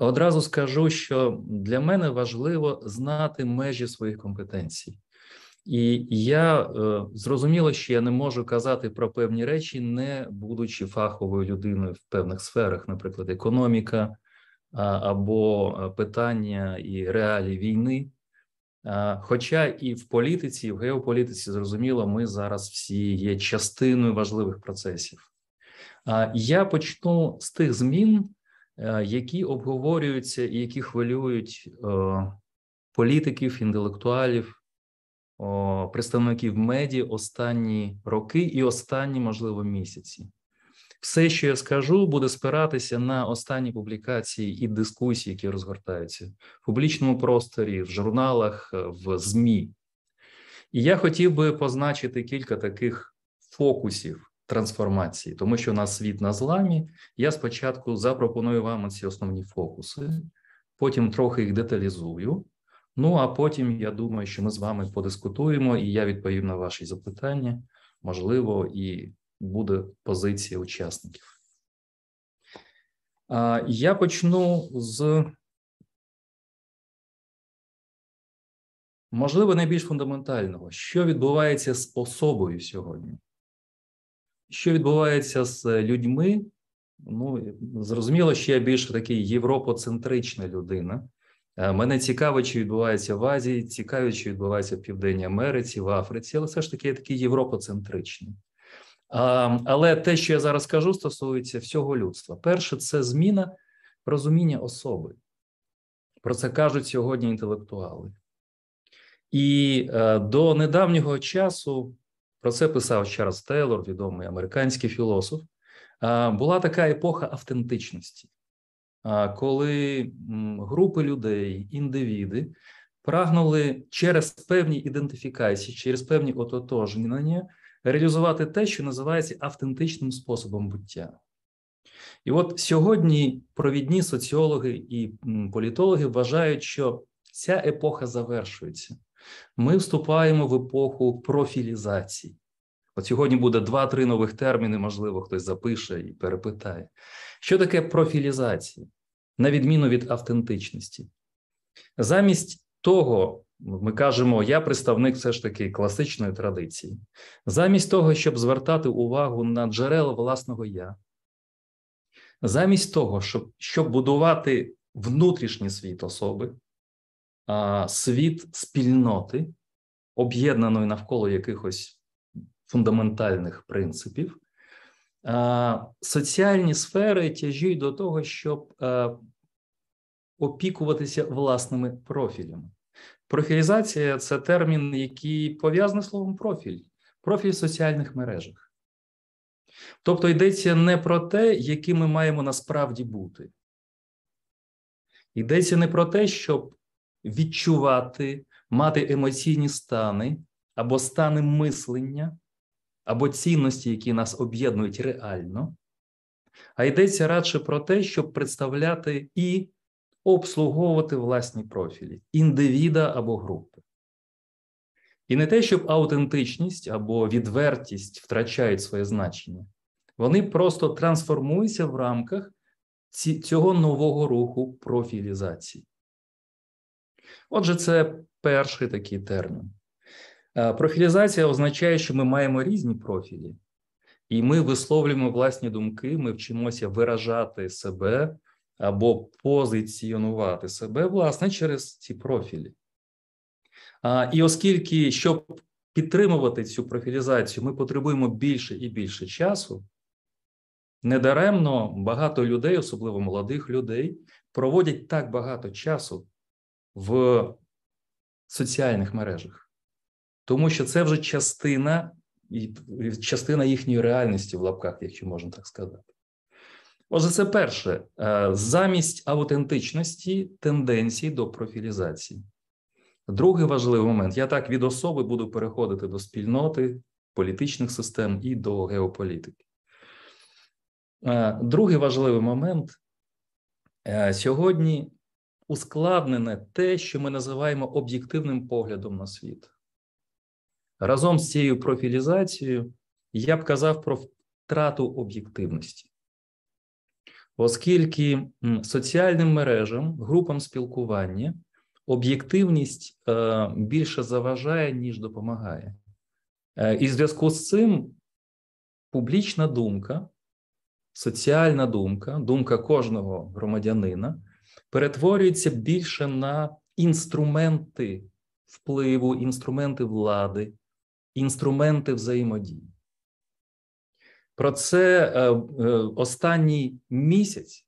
Одразу скажу, що для мене важливо знати межі своїх компетенцій. І я е, зрозуміло, що я не можу казати про певні речі, не будучи фаховою людиною в певних сферах, наприклад, економіка або е, питання і реалії війни. Хоча і в політиці, і в геополітиці, зрозуміло, ми зараз всі є частиною важливих процесів. Я почну з тих змін, які обговорюються і які хвилюють політиків, інтелектуалів представників меді останні роки і останні, можливо, місяці. Все, що я скажу, буде спиратися на останні публікації і дискусії, які розгортаються в публічному просторі, в журналах, в ЗМІ. І я хотів би позначити кілька таких фокусів трансформації, тому що у нас світ на зламі. Я спочатку запропоную вам ці основні фокуси, потім трохи їх деталізую. Ну а потім я думаю, що ми з вами подискутуємо, і я відповім на ваші запитання. Можливо, і буде позиція учасників. Я почну з, можливо, найбільш фундаментального, що відбувається з особою сьогодні. Що відбувається з людьми? Ну, зрозуміло, що я більш такий європоцентрична людина. Е, мене цікавить, що відбувається в Азії, цікавить, що відбувається в Південній Америці, в Африці, але все ж таки я такий європоцентричний. Але те, що я зараз кажу, стосується всього людства. Перше, це зміна розуміння особи. Про це кажуть сьогодні інтелектуали. І е, до недавнього часу про це писав Чарльз Тейлор, відомий американський філософ. Була така епоха автентичності коли групи людей, індивіди прагнули через певні ідентифікації, через певні ототожнення реалізувати те, що називається автентичним способом буття. І от сьогодні провідні соціологи і політологи вважають, що ця епоха завершується. Ми вступаємо в епоху профілізації. От сьогодні буде два-три нових терміни, можливо, хтось запише і перепитає. Що таке профілізація? На відміну від автентичності. Замість того, ми кажемо, я представник все ж таки класичної традиції. Замість того, щоб звертати увагу на джерела власного я, замість того, щоб щоб будувати внутрішній світ особи, світ спільноти, об'єднаної навколо якихось фундаментальних принципів, соціальні сфери тяжіють до того, щоб опікуватися власними профілями. Профілізація це термін, який пов'язаний словом профіль, профіль в соціальних мережах. Тобто йдеться не про те, яким ми маємо насправді бути. Йдеться не про те, щоб відчувати, мати емоційні стани або стани мислення, або цінності, які нас об'єднують реально, а йдеться радше про те, щоб представляти і обслуговувати власні профілі індивіда або групи. І не те, щоб аутентичність або відвертість втрачають своє значення, вони просто трансформуються в рамках цього нового руху профілізації. Отже, це перший такий термін. Е, профілізація означає, що ми маємо різні профілі, і ми висловлюємо власні думки, ми вчимося виражати себе або позиціонувати себе, власне, через ці профілі. І оскільки, щоб підтримувати цю профілізацію, ми потребуємо більше і більше часу, недаремно багато людей, особливо молодих людей, проводять так багато часу в соціальних мережах, тому що це вже частина частина їхньої реальності в лапках, якщо можна так сказати. Отже, це перше е, замість аутентичності тенденції до профілізації. Другий важливий момент: я так від особи буду переходити до спільноти, політичних систем і до геополітики. Е, другий важливий момент е, сьогодні ускладнене те, що ми називаємо об'єктивним поглядом на світ. Разом з цією профілізацією я б казав про втрату об'єктивності. оскільки соціальним мережам, групам спілкування об'єктивність е, більше заважає, ніж допомагає. Е, і в зв'язку з цим публічна думка, соціальна думка, думка кожного громадянина перетворюється більше на інструменти впливу, інструменти влади, інструменти взаємодії. Про це е, е, останній місяць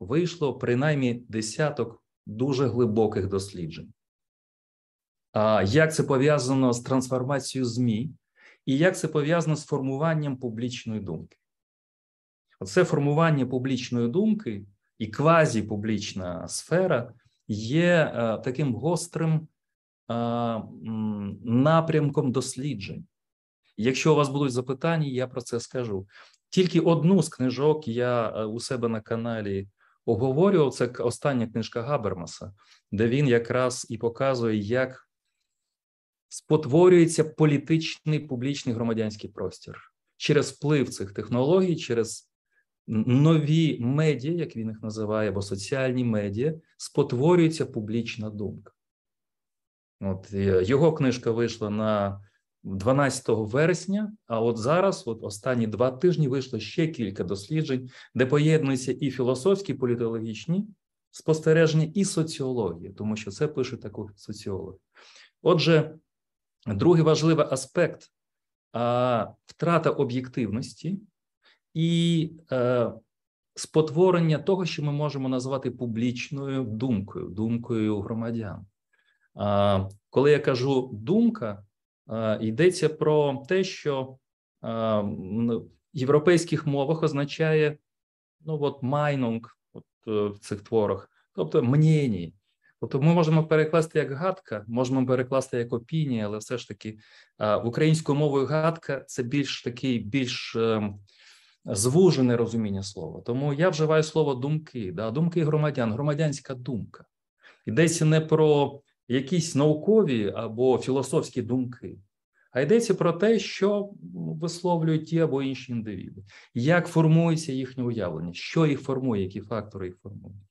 вийшло принаймні десяток дуже глибоких досліджень. Як це пов'язано з трансформацією ЗМІ, і як це пов'язано з формуванням публічної думки? Оце формування публічної думки і квазіпублічна сфера є е, таким гострим напрямком досліджень. Якщо у вас будуть запитання, я про це скажу. Тільки одну з книжок я е, у себе на каналі оговорював. Це остання книжка Габермаса, де він якраз і показує, як спотворюється політичний публічний громадянський простір через вплив цих технологій, через нові медіа, як він їх називає, або соціальні медіа, спотворюється публічна думка. От е, його книжка вийшла на 12 вересня. А от зараз, от останні два тижні, вийшло ще кілька досліджень, де поєднуються і філософські, і політологічні спостереження, і соціологія, тому що це пише таку соціологи. Отже, другий важливий аспект а, втрата об'єктивності і а, спотворення того, що ми можемо назвати публічною думкою, думкою громадян. А, Коли я кажу думка, йдеться про те, що в європейських мовах означає ну от майнунг от, е, в цих творах, тобто мнєні. Тобто ми можемо перекласти як гадка, можемо перекласти як опінія, але все ж таки в українською мовою гадка це більш такий більш ем, звужене розуміння слова. Тому я вживаю слово думки, да, думки громадян, громадянська думка. Йдеться не про якісь наукові або філософські думки, а йдеться про те, що висловлюють ті або інші індивіди, як формується їхнє уявлення, що їх формує, які фактори їх формують.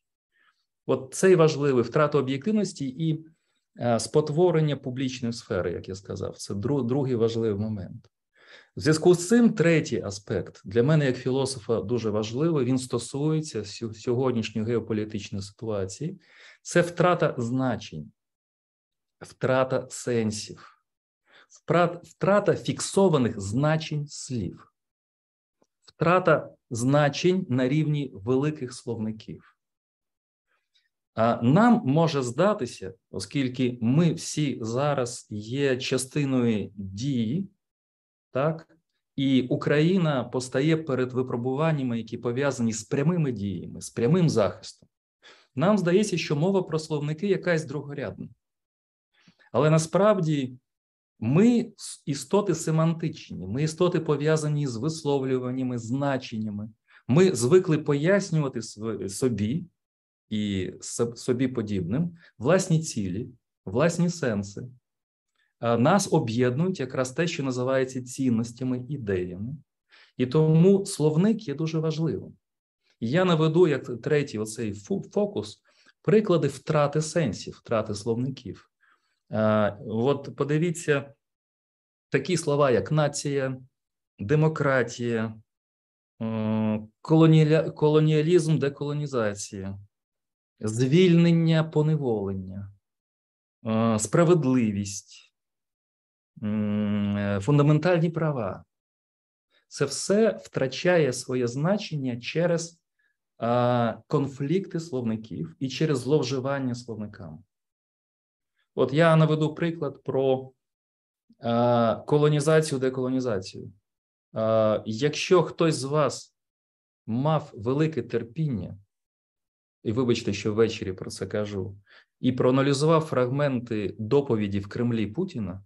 От це і важливе втрата об'єктивності і е, спотворення публічної сфери, як я сказав, це другий важливий момент. В зв'язку з цим третій аспект для мене, як філософа, дуже важливий. Він стосується сьогоднішньої геополітичної ситуації. Це втрата значень втрата сенсів, втрата фіксованих значень слів, втрата значень на рівні великих словників. А нам може здатися, оскільки ми всі зараз є частиною дії, так, і Україна постає перед випробуваннями, які пов'язані з прямими діями, з прямим захистом. Нам здається, що мова про словники якась другорядна. Але насправді ми істоти семантичні, ми істоти пов'язані з висловлюваннями, значеннями. Ми звикли пояснювати собі і собі подібним власні цілі, власні сенси. Нас об'єднують якраз те, що називається цінностями, ідеями. І тому словник є дуже важливим. я наведу як третій оцей фокус приклади втрати сенсів, втрати словників. От подивіться такі слова, як нація, демократія, колоніалізм, деколонізація, звільнення, поневолення, справедливість, фундаментальні права. Це все втрачає своє значення через конфлікти словників і через зловживання словниками. От я наведу приклад про колонізацію, деколонізацію. Якщо хтось з вас мав велике терпіння, і вибачте, що ввечері про це кажу, і проаналізував фрагменти доповіді в Кремлі Путіна,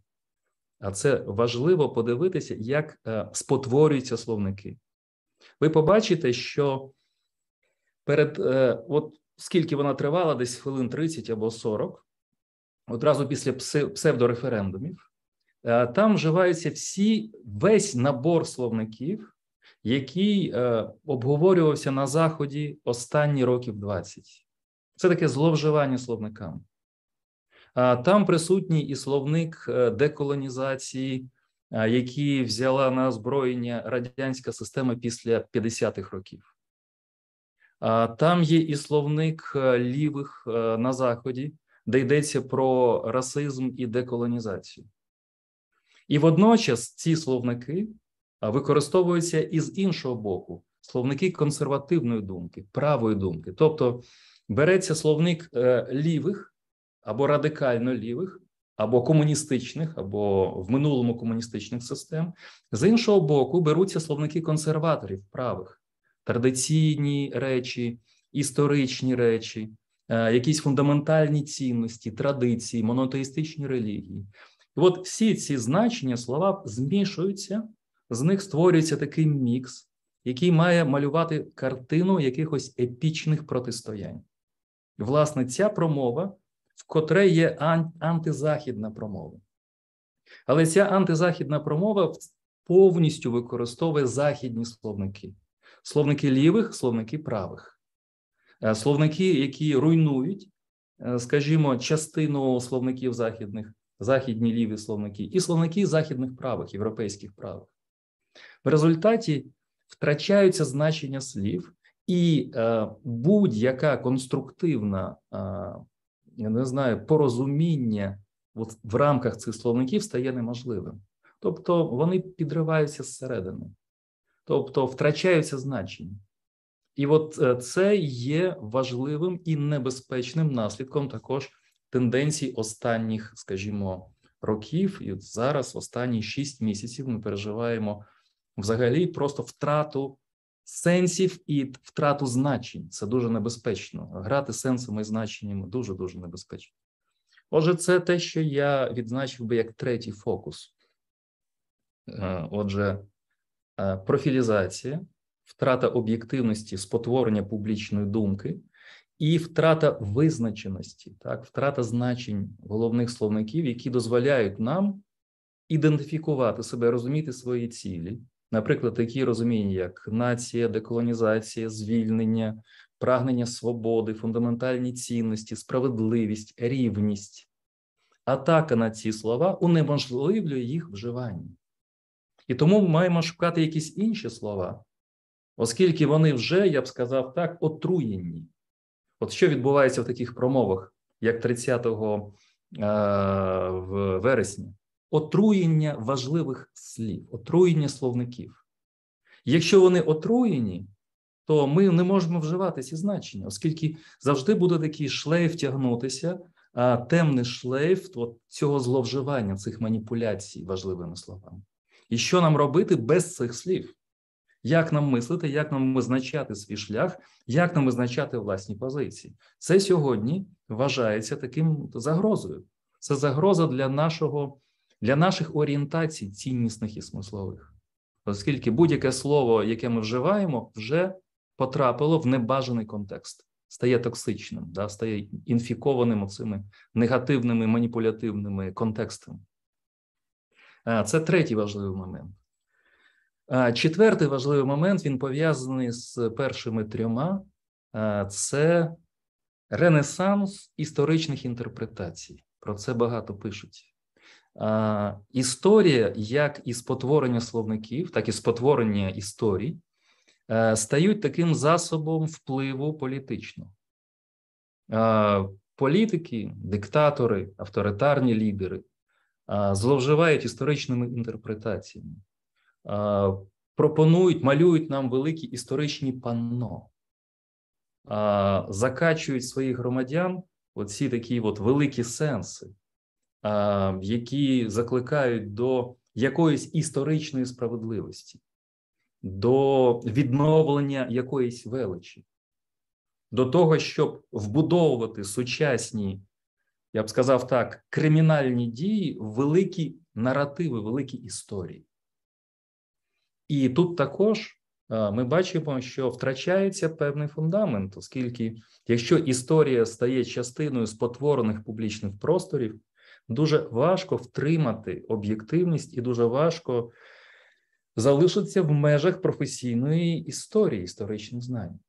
а це важливо подивитися, як е, спотворюються словники. Ви побачите, що перед е, от скільки вона тривала, десь хвилин 30 або 40, одразу після псевдореферендумів, е, там вживаються всі весь набор словників, який обговорювався на Заході останні років 20. Це таке зловживання словниками. Там присутній і словник е, деколонізації, який взяла на озброєння радянська система після 50-х років. Там є і словник е, лівих е, на Заході, де йдеться про расизм і деколонізацію. І водночас ці словники використовуються із іншого боку, словники консервативної думки, правої думки. Тобто береться словник лівих або радикально лівих, або комуністичних, або в минулому комуністичних систем. З іншого боку, беруться словники консерваторів правих, традиційні речі, історичні речі, е, якісь фундаментальні цінності, традиції, монотеїстичні релігії. І от всі ці значення слова змішуються, з них створюється такий мікс, який має малювати картину якихось епічних протистоянь. Власне, ця промова в котре є антизахідна промова. Але ця антизахідна промова повністю використовує західні словники: словники лівих, словники правих, е, словники, які руйнують, е, скажімо, частину словників західних, західні ліві словники, і словники західних правих, європейських правих. В результаті втрачаються значення слів, і е, будь-яка конструктивна я не знаю, порозуміння от в рамках цих словників стає неможливим. Тобто вони підриваються зсередини, тобто втрачаються значення. І от е, це є важливим і небезпечним наслідком також тенденцій останніх, скажімо, років. І от зараз, останні шість місяців, ми переживаємо взагалі просто втрату сенсів і втрату значень. Це дуже небезпечно. Грати сенсами і значеннями дуже дуже небезпечно. Отже, це те, що я відзначив би як третій фокус. Е, отже, е, профілізація, втрата об'єктивності, спотворення публічної думки і втрата визначеності, так, втрата значень головних словників, які дозволяють нам ідентифікувати себе, розуміти свої цілі, Наприклад, такі розуміння, як нація, деколонізація, звільнення, прагнення свободи, фундаментальні цінності, справедливість, рівність. Атака на ці слова унеможливлює їх вживання. І тому ми маємо шукати якісь інші слова, оскільки вони вже, я б сказав так, отруєнні. От що відбувається в таких промовах, як 30 в вересня? Отруєння важливих слів, отруєння словників. Якщо вони отруєні, то ми не можемо вживати ці значення, оскільки завжди буде такий шлейф тягнутися, а темний шлейф от цього зловживання, цих маніпуляцій важливими словами. І що нам робити без цих слів? Як нам мислити, як нам визначати свій шлях, як нам визначати власні позиції? Це сьогодні вважається таким загрозою. Це загроза для нашого для наших орієнтацій, ціннісних і смислових, оскільки будь-яке слово, яке ми вживаємо, вже потрапило в небажаний контекст, стає токсичним, да, стає інфікованим цими негативними маніпулятивними контекстами. Це третій важливий момент. Четвертий важливий момент він пов'язаний з першими трьома: це ренесанс історичних інтерпретацій. Про це багато пишуть. Історія, як і спотворення словників, так і спотворення історій, е, стають таким засобом впливу політичного. Політики, диктатори, авторитарні лідери зловживають історичними інтерпретаціями, пропонують, малюють нам великі історичні панно, закачують своїх громадян оці такі от великі сенси які закликають до якоїсь історичної справедливості, до відновлення якоїсь величі, до того, щоб вбудовувати сучасні, я б сказав так, кримінальні дії в великі наративи, великі історії. І тут також ми бачимо, що втрачається певний фундамент, оскільки якщо історія стає частиною спотворених публічних просторів, дуже важко втримати об'єктивність і дуже важко залишаться в межах професійної історії, історичних знань.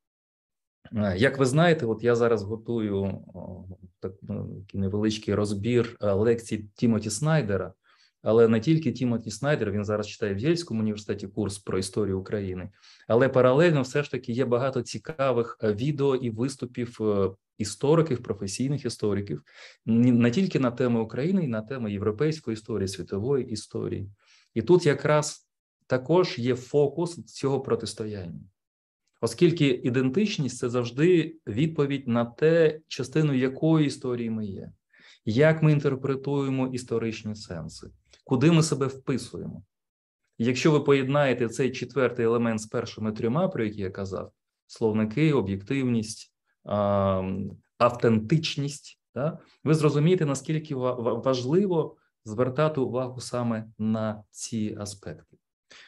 Е, як ви знаєте, от я зараз готую ну, такий невеличкий розбір е, лекцій Тімоті Снайдера, але не тільки Тімоті Снайдер, він зараз читає в Єльському університеті курс про історію України, але паралельно все ж таки є багато цікавих е, відео і виступів істориків, професійних істориків, не тільки на теми України, і на теми європейської історії, світової історії. І тут якраз також є фокус цього протистояння оскільки ідентичність це завжди відповідь на те, частиною якої історії ми є, як ми інтерпретуємо історичні сенси, куди ми себе вписуємо. якщо ви поєднаєте цей четвертий елемент з першими трьома, про які я казав: словники, об'єктивність, автентичність, ви зрозумієте, наскільки важливо звертати увагу саме на ці аспекти.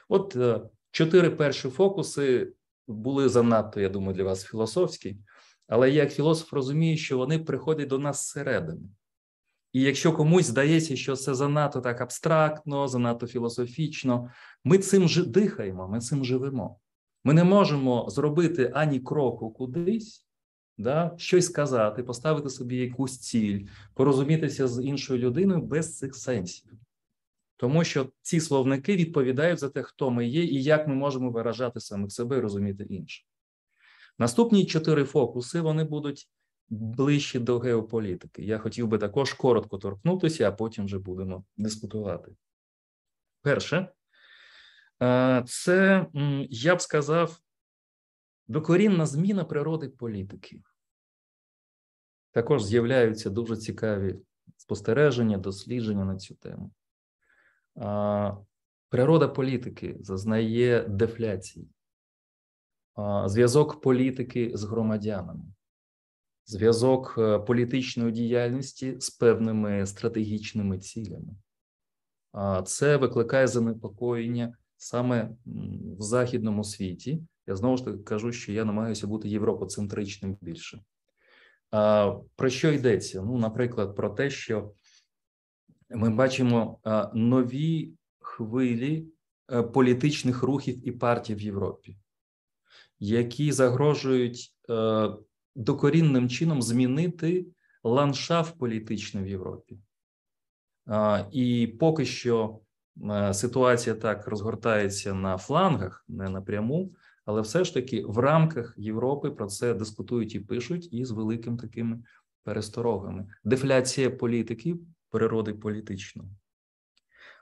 От е, чотири перші фокуси були занадто, я думаю, для вас філософські, але я як філософ розумію, що вони приходять до нас зсередини. І якщо комусь здається, що це занадто так абстрактно, занадто філософічно, ми цим дихаємо, ми цим живемо. Ми не можемо зробити ані кроку кудись, да, щось сказати, поставити собі якусь ціль, порозумітися з іншою людиною без цих сенсів тому що ці словники відповідають за те, хто ми є і як ми можемо виражати самих себе і розуміти інше. Наступні чотири фокуси вони будуть ближчі до геополітики. Я хотів би також коротко торкнутися, а потім вже будемо дискутувати. Перше, е, це я б сказав докорінна зміна природи політики. Також з'являються дуже цікаві спостереження, дослідження на цю тему. Природа політики зазнає дефляції, зв'язок політики з громадянами, зв'язок е, політичної діяльності з певними стратегічними цілями. Це викликає занепокоєння саме в західному світі. Я знову ж таки кажу, що я намагаюся бути європоцентричним більше. Про що йдеться? Ну, наприклад, про те, що ми бачимо нові хвилі е, політичних рухів і партій в Європі, які загрожують е, докорінним чином змінити ландшафт політичний в Європі. І поки що е, ситуація так розгортається на флангах, не напряму, але все ж таки в рамках Європи про це дискутують і пишуть, і з великими такими пересторогами. Дефляція політики природи політичної.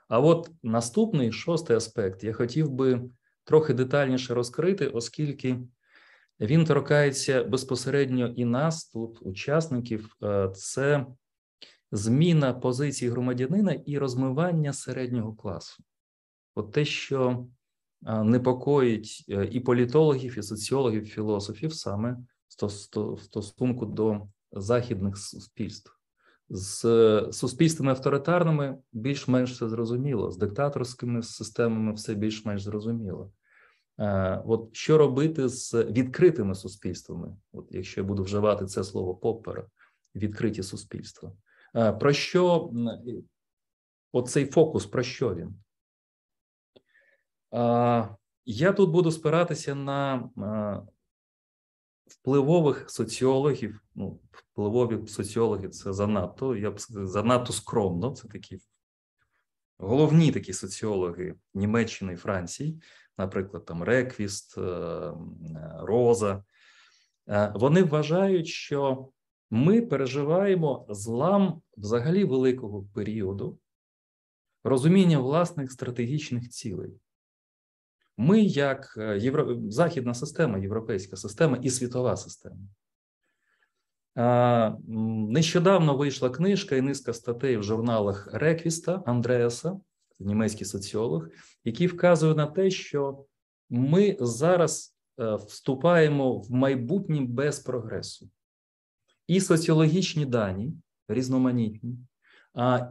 А от наступний шостий аспект я хотів би трохи детальніше розкрити, оскільки він торкається безпосередньо і нас, тут, учасників, е, це зміна позиції громадянина і розмивання середнього класу. От те, що непокоїть е, і політологів, і соціологів, і філософів саме в стосунку до західних суспільств з суспільствами авторитарними більш-менш все зрозуміло, з диктаторськими системами все більш-менш зрозуміло. Е, от що робити з відкритими суспільствами? От якщо я буду вживати це слово попера, відкриті суспільства. Е, про що оцей фокус? Про що він? Я тут буду спиратися на впливових соціологів, ну, впливові соціологи це занадто, я б занадто скромно. Це такі головні такі соціологи Німеччини і Франції, наприклад, там Реквіст, е, Роза. Е, вони вважають, що ми переживаємо злам взагалі великого періоду розуміння власних стратегічних цілей. Ми, як е, євро... західна система, європейська система і світова система. Нещодавно вийшла книжка і низка статей в журналах Реквіста Андреаса, німецький соціолог, який вказує на те, що ми зараз е, вступаємо в майбутнє без прогресу. І соціологічні дані різноманітні,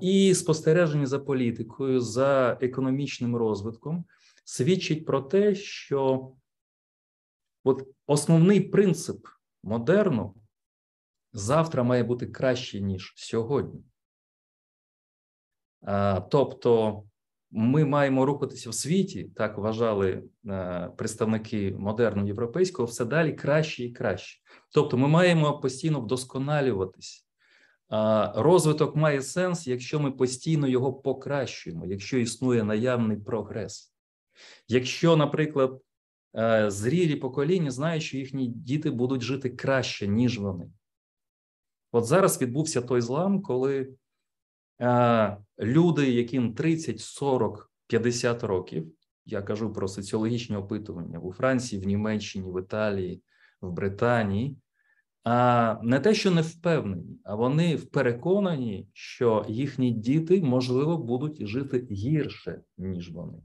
і спостереження за політикою, за економічним розвитком свідчить про те, що от основний принцип модерну завтра має бути краще, ніж сьогодні. Тобто ми маємо рухатися в світі, так вважали е, представники модерну європейського, все далі краще і краще. Тобто, ми маємо постійно вдосконалюватись. Розвиток має сенс, якщо ми постійно його покращуємо, якщо існує наявний прогрес. Якщо, наприклад, е, зрілі покоління знають, що їхні діти будуть жити краще, ніж вони. От зараз відбувся той злам, коли е, люди, яким 30, 40, 50 років, я кажу про соціологічні опитування у Франції, в Німеччині, в Італії, в Британії, а не те, що не впевнені, а вони переконані, що їхні діти можливо будуть жити гірше, ніж вони.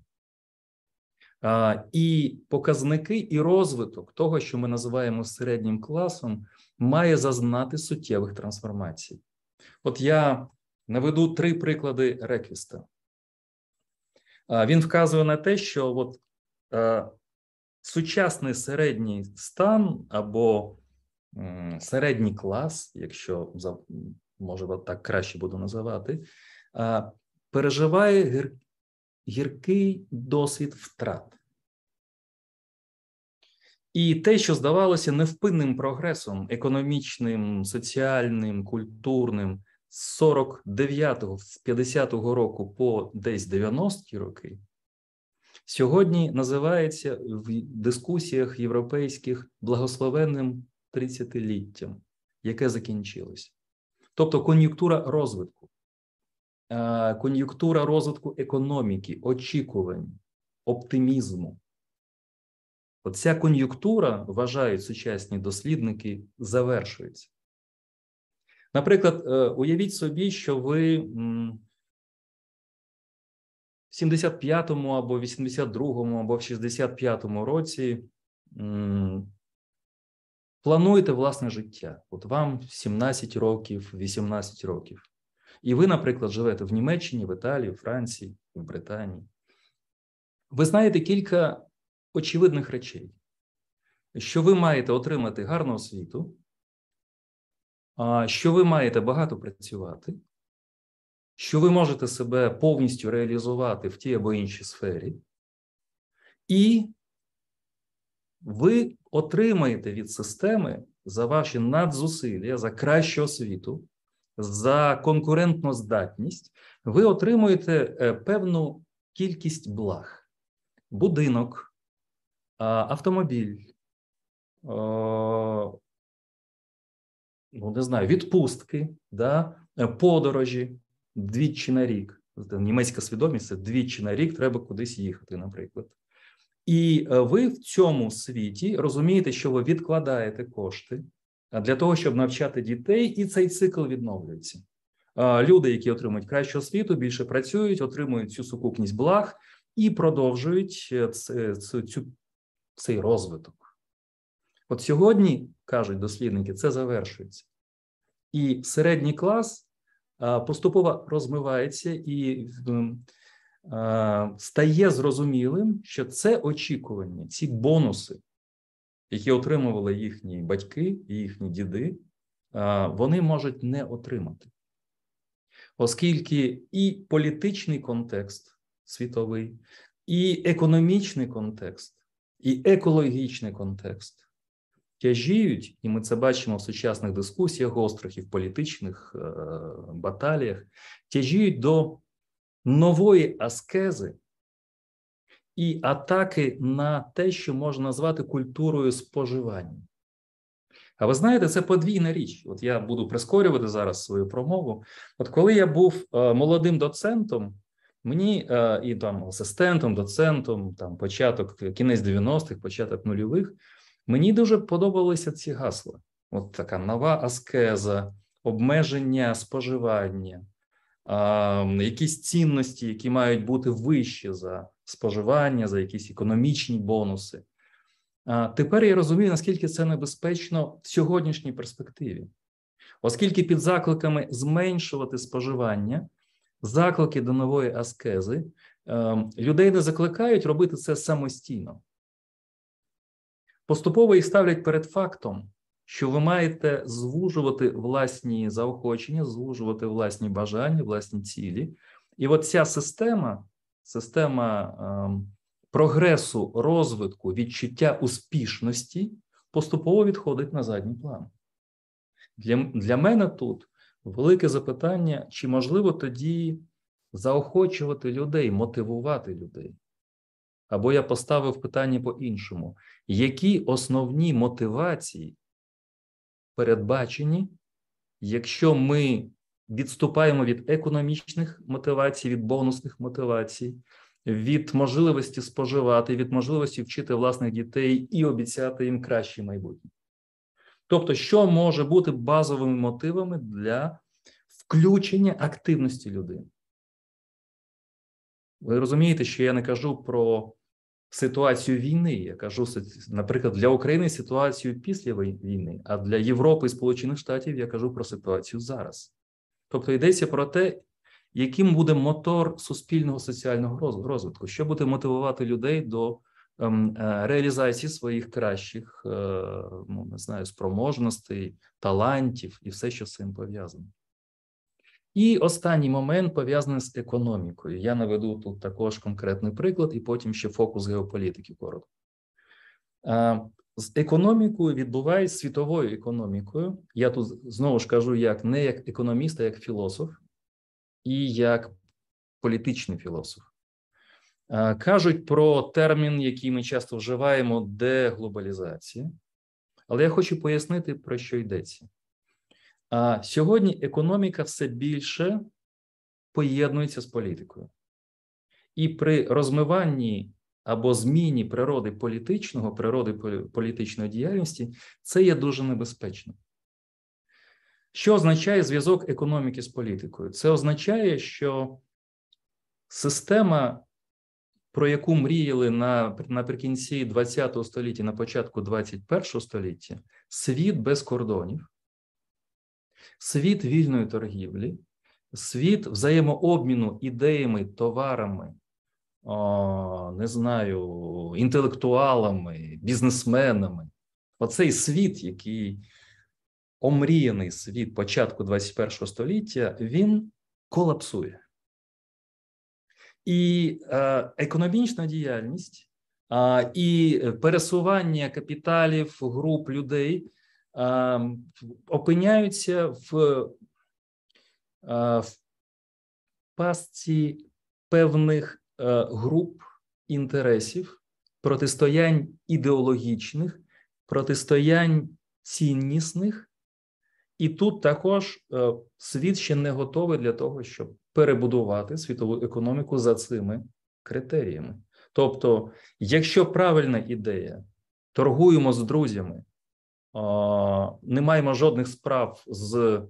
І показники і розвиток того, що ми називаємо середнім класом, має зазнати суттєвих трансформацій. От я наведу три приклади Реквіста. Він вказує на те, що от, сучасний середній стан або середній клас, якщо може так краще буду називати, переживає гіркий досвід втрат. І те, що здавалося невпинним прогресом, економічним, соціальним, культурним з 49-го, з 50-го року по десь 90-ті роки, сьогодні називається в дискусіях європейських благословенним 30-літтям, яке закінчилось. Тобто кон'юнктура розвитку, кон'юнктура розвитку економіки, очікувань, оптимізму. Оця кон'юнктура, вважають сучасні дослідники, завершується. Наприклад, е, уявіть собі, що ви в 75-му або 82-му або в 65-му році Плануєте власне життя. От вам 17 років, 18 років. І ви, наприклад, живете в Німеччині, в Італії, в Франції, в Британії. Ви знаєте кілька очевидних речей, що ви маєте отримати гарну освіту, що ви маєте багато працювати, що ви можете себе повністю реалізувати в тій або іншій сфері, і ви отримаєте від системи за ваші надзусилля, за кращу освіту, за конкурентну здатність, ви отримуєте е, певну кількість благ: будинок, автомобіль, ну не знаю, відпустки, да, е, подорожі двічі на рік. Німецька свідомість це двічі на рік треба кудись їхати, наприклад. І е, ви в цьому світі розумієте, що ви відкладаєте кошти для того, щоб навчати дітей, і цей цикл відновлюється. Люди, які отримують кращу освіту, більше працюють, отримують цю сукупність благ і продовжують е, цю, цей розвиток. От сьогодні кажуть дослідники, це завершується, і середній клас поступово розмивається і Е, стає зрозумілим, що це очікування, ці бонуси, які отримували їхні батьки і їхні діди, е, вони можуть не отримати. Оскільки і політичний контекст світовий, і економічний контекст, і екологічний контекст тяжіють, і ми це бачимо в сучасних дискусіях, гострих і в політичних е, баталіях, тяжіють до нової аскези і атаки на те, що можна назвати культурою споживання. А ви знаєте, це подвійна річ. От я буду прискорювати зараз свою промову. От коли я був е, молодим доцентом, мені е, і там асистентом, доцентом, там початок, кінець 90-х, початок нульових, мені дуже подобалися ці гасла. От така нова аскеза, обмеження споживання, якісь цінності, які мають бути вищі за споживання, за якісь економічні бонуси. Тепер я розумію, наскільки це небезпечно в сьогоднішній перспективі, оскільки під закликами зменшувати споживання, заклики до нової аскези, людей не закликають робити це самостійно. Поступово їх ставлять перед фактом, що ви маєте звужувати власні заохочення, звужувати власні бажання, власні цілі. І от ця система, система ем, прогресу, розвитку, відчуття успішності поступово відходить на задній план. Для, Для мене тут велике запитання: чи можливо тоді заохочувати людей, мотивувати людей? Або я поставив питання по-іншому: які основні мотивації передбачені, якщо ми відступаємо від економічних мотивацій, від бонусних мотивацій, від можливості споживати, від можливості вчити власних дітей і обіцяти їм краще майбутнє? Тобто, що може бути базовими мотивами для включення активності людини? Ви розумієте, що я не кажу про ситуацію війни. Я кажу, наприклад, для України ситуацію після війни, а для Європи і Сполучених Штатів я кажу про ситуацію зараз. Тобто йдеться про те, яким буде мотор суспільного соціального розвитку, що буде мотивувати людей до ем, е, реалізації своїх кращих, е, ну не знаю, спроможностей, талантів і все, що з цим пов'язано. І останній момент пов'язаний з економікою. Я наведу тут також конкретний приклад, і потім ще фокус геополітики коротко. З економікою відбувається світовою економікою. Я тут знову ж кажу, як не як економіст, а як філософ і як політичний філософ. Кажуть про термін, який ми часто вживаємо, деглобалізація. Але я хочу пояснити, про що йдеться. А сьогодні економіка все більше поєднується з політикою. І при розмиванні або зміні природи політичного, природи політичної діяльності, це є дуже небезпечно. Що означає зв'язок економіки з політикою? Це означає, що система, про яку мріяли на, наприкінці ХХ століття, на початку ХХІ століття, світ без кордонів світ вільної торгівлі, світ взаємообміну ідеями, товарами, не знаю, інтелектуалами, бізнесменами. Оцей світ, який омріяний світ початку 21 століття, він колапсує. І е, економічна діяльність і пересування капіталів, груп людей опиняються в, в пастці певних груп інтересів, протистоянь ідеологічних, протистоянь ціннісних, і тут також світ ще не готовий для того, щоб перебудувати світову економіку за цими критеріями. Тобто, якщо правильна ідея, торгуємо з друзями, не маємо жодних справ з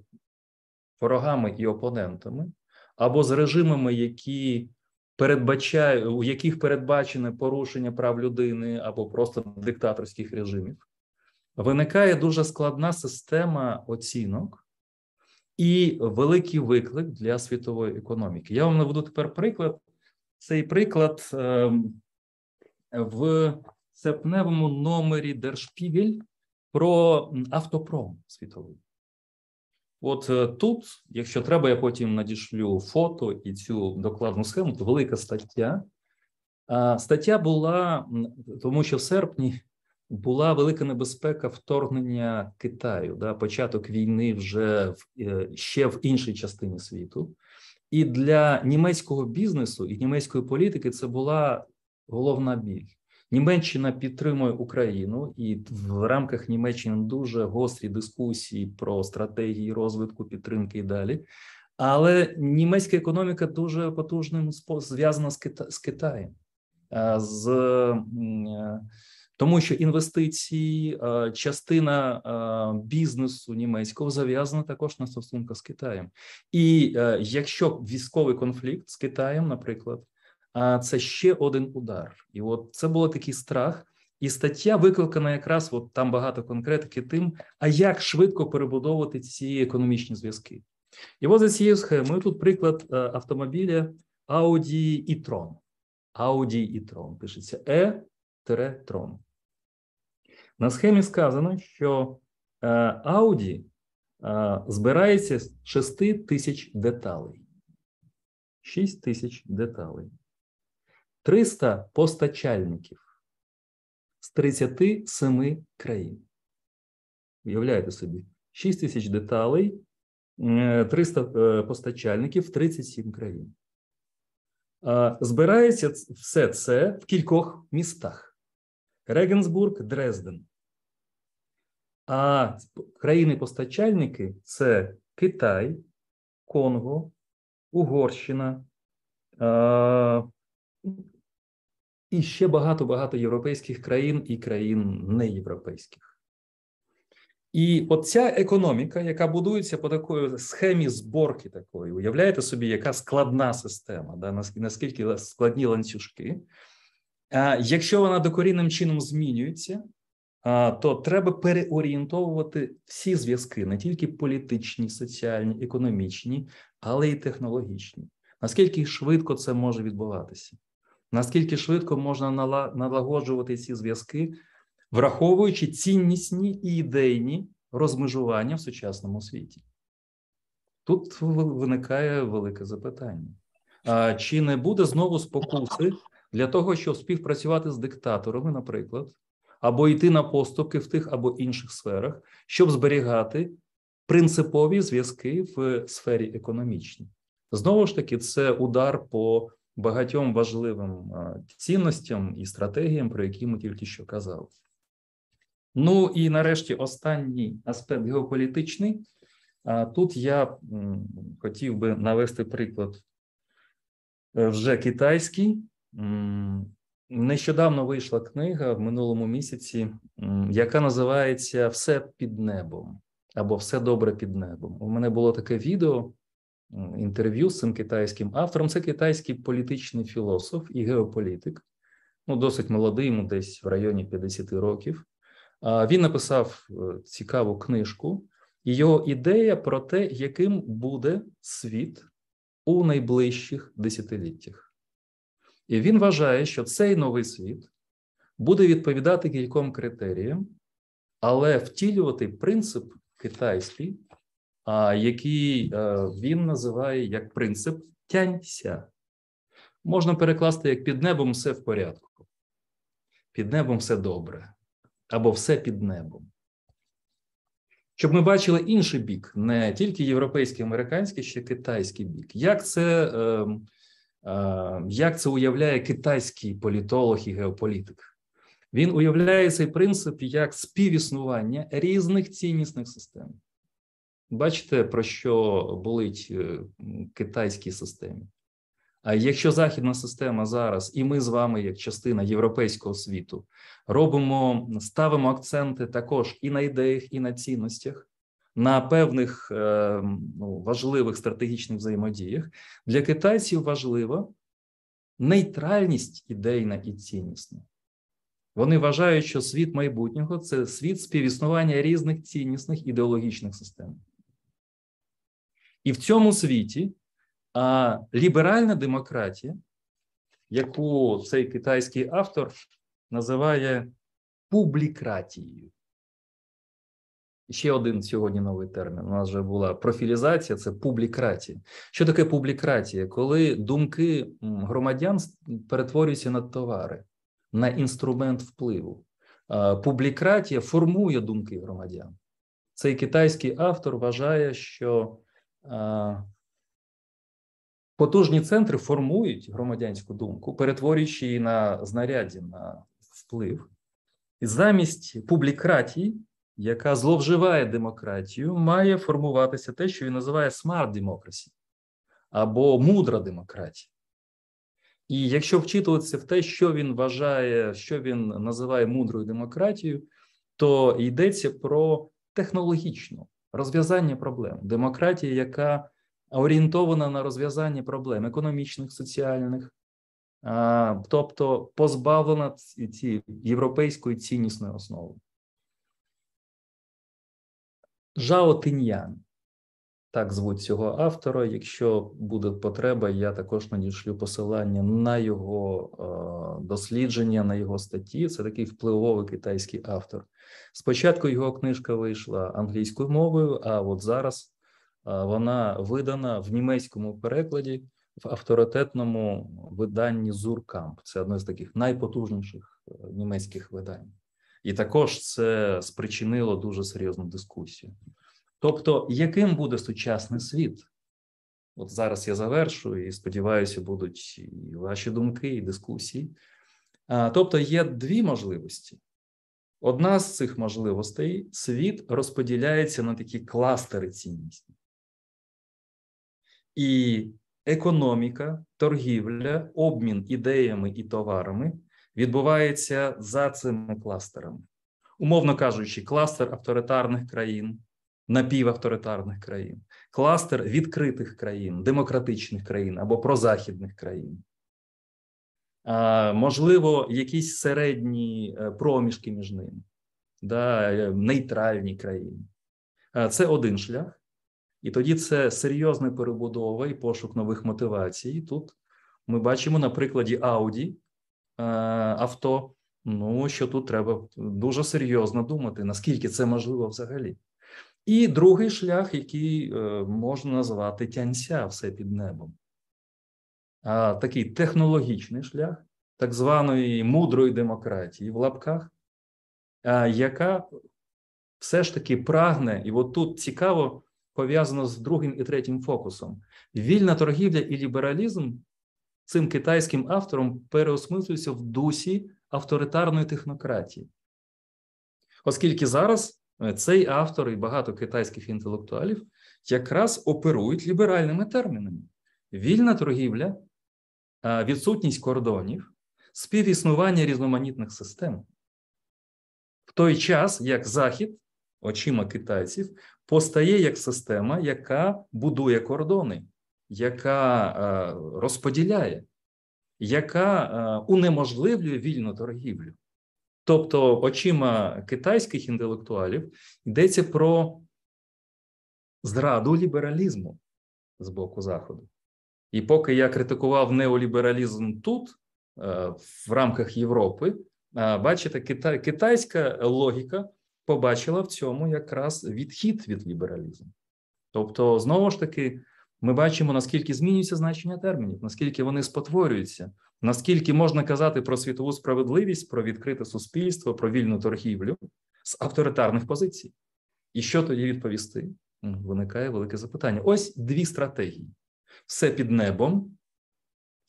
ворогами і опонентами, або з режимами, які передбачають, у яких передбачене порушення прав людини або просто диктаторських режимів, виникає дуже складна система оцінок і великий виклик для світової економіки. Я вам наведу тепер приклад. Цей приклад ем, в серпневому номері Der Spiegel про автопром світовий. От е, тут, якщо треба, я потім надішлю фото і цю докладну схему, то велика стаття. Стаття була, тому що в серпні була велика небезпека вторгнення Китаю, да, початок війни вже в, е, ще в іншій частині світу. І для німецького бізнесу і німецької політики це була головна біль. Німеччина підтримує Україну, і в рамках Німеччини дуже гострі дискусії про стратегії розвитку підтримки і далі. Але німецька економіка дуже потужним зв'язана з, Кита з Китаєм, з тому, що інвестиції, частина бізнесу німецького зав'язана також на стосунках з Китаєм. І якщо військовий конфлікт з Китаєм, наприклад. А це ще один удар, і от це був такий страх. І стаття викликана якраз от там багато конкретики тим, а як швидко перебудовувати ці економічні зв'язки. І от за цією схемою тут приклад е, автомобіля Audi e-tron. Audi e-tron пишеться E-tron. На схемі сказано, що е, Audi е, збирається з 6 тисяч деталей. 6 тисяч деталей. 300 постачальників з 37 країн. Уявляєте собі, 6 тисяч деталей, 300 е, постачальників, 37 країн. Збирається все це в кількох містах: Регенсбург, Дрезден. А країни-постачальники це Китай, Конго, Угорщина і ще багато-багато європейських країн і країн неєвропейських. І оця економіка, яка будується по такої схемі зборки такої, уявляєте собі, яка складна система, да, наскільки складні ланцюжки. Якщо вона докорінним чином змінюється, то треба переорієнтовувати всі зв'язки, не тільки політичні, соціальні, економічні, але й технологічні. Наскільки швидко це може відбуватися? Наскільки швидко можна налагоджувати ці зв'язки, враховуючи ціннісні і ідейні розмежування в сучасному світі? Тут виникає велике запитання: а чи не буде знову спокуси для того, щоб співпрацювати з диктаторами, наприклад, або йти на поступки в тих або інших сферах, щоб зберігати принципові зв'язки в сфері економічній? Знову ж таки, це удар по багатьом важливим цінностям і стратегіям, про які ми тільки що казали. Ну і нарешті останній аспект геополітичний. Тут я хотів би навести приклад е, вже китайський. Нещодавно вийшла книга в минулому місяці, яка називається Все під небом або Все добре під небом. У мене було таке відео інтерв'ю з цим китайським автором. Це китайський політичний філософ і геополітик, ну досить молодий, йому десь в районі 50 років. Він написав е, цікаву книжку, і його ідея про те, яким буде світ у найближчих десятиліттях. І він вважає, що цей новий світ буде відповідати кільком критеріям, але втілювати принцип китайський який е, він називає як принцип тянься. Можна перекласти як під небом все в порядку, під небом все добре, або все під небом. Щоб ми бачили інший бік, не тільки європейський, американський, ще китайський бік. Як це е, е, як це уявляє китайський політолог і геополітик? Він уявляє цей принцип як співіснування різних ціннісних систем. Бачите, про що болить е, китайській системі? А якщо західна система зараз, і ми з вами, як частина європейського світу, робимо, ставимо акценти також і на ідеях, і на цінностях, на певних е, ну, важливих стратегічних взаємодіях, для китайців важлива нейтральність ідейна і ціннісна. Вони вважають, що світ майбутнього це світ співіснування різних ціннісних ідеологічних систем. І в цьому світі а, ліберальна демократія, яку цей китайський автор називає публікратією. Ще один сьогодні новий термін. У нас вже була профілізація, це публікратія. Що таке публікратія? Коли думки громадян перетворюються на товари, на інструмент впливу. Публікратія формує думки громадян. Цей китайський автор вважає, що Потужні центри формують громадянську думку, перетворюючи її на знаряддя на вплив, і замість публікратії, яка зловживає демократію, має формуватися те, що він називає смарт демократія або мудра демократія. І якщо вчитуватися в те, що він вважає, що він називає мудрою демократією, то йдеться про технологічну розв'язання проблем, демократія, яка орієнтована на розв'язання проблем економічних, соціальних, тобто позбавлена цієї європейської ціннісної основи. Жао Тиньян, так звуть цього автора. Якщо буде потреба, я також надішлю посилання на його дослідження, на його статті. Це такий впливовий китайський автор. Спочатку його книжка вийшла англійською мовою, а от зараз вона видана в німецькому перекладі в авторитетному виданні Зуркамп. Це одне з таких найпотужніших е, німецьких видань. І також це спричинило дуже серйозну дискусію. Тобто, яким буде сучасний світ? От зараз я завершую і сподіваюся, будуть і ваші думки, і дискусії. Тобто, є дві можливості. Одна з цих можливостей світ розподіляється на такі кластери цінності. І економіка, торгівля, обмін ідеями і товарами відбувається за цими кластерами. Умовно кажучи, кластер авторитарних країн, напівавторитарних країн, кластер відкритих країн, демократичних країн або прозахідних країн. Можливо, якісь середні е, проміжки між ними, да, е, нейтральні країни. Це один шлях. І тоді це серйозна перебудова і пошук нових мотивацій. Тут ми бачимо на прикладі Audi е, авто. Ну що тут треба дуже серйозно думати, наскільки це можливо взагалі. І другий шлях, який е, можна назвати тянця все під небом. А такий технологічний шлях так званої мудрої демократії в лапках, яка все ж таки прагне, і от тут цікаво пов'язано з другим і третім фокусом. Вільна торгівля і лібералізм цим китайським автором переосмислюється в дусі авторитарної технократії. Оскільки зараз цей автор і багато китайських інтелектуалів якраз оперують ліберальними термінами: вільна торгівля, відсутність кордонів, співіснування різноманітних систем. В той час, як Захід, очима китайців, постає як система, яка будує кордони, яка е, розподіляє, яка е, унеможливлює вільну торгівлю. Тобто, очима китайських інтелектуалів йдеться про зраду лібералізму з боку Заходу. І поки я критикував неолібералізм тут, е, в рамках Європи, бачите, китайська логіка побачила в цьому якраз відхід від лібералізму. Тобто, знову ж таки, ми бачимо, наскільки змінюється значення термінів, наскільки вони спотворюються, наскільки можна казати про світову справедливість, про відкрите суспільство, про вільну торгівлю з авторитарних позицій. І що тоді відповісти? Виникає велике запитання. Ось дві стратегії: все під небом,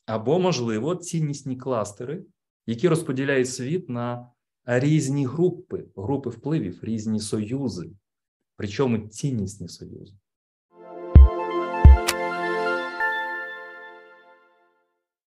або, можливо, ціннісні кластери, які розподіляють світ на різні групи, групи впливів, різні союзи, причому ціннісні союзи.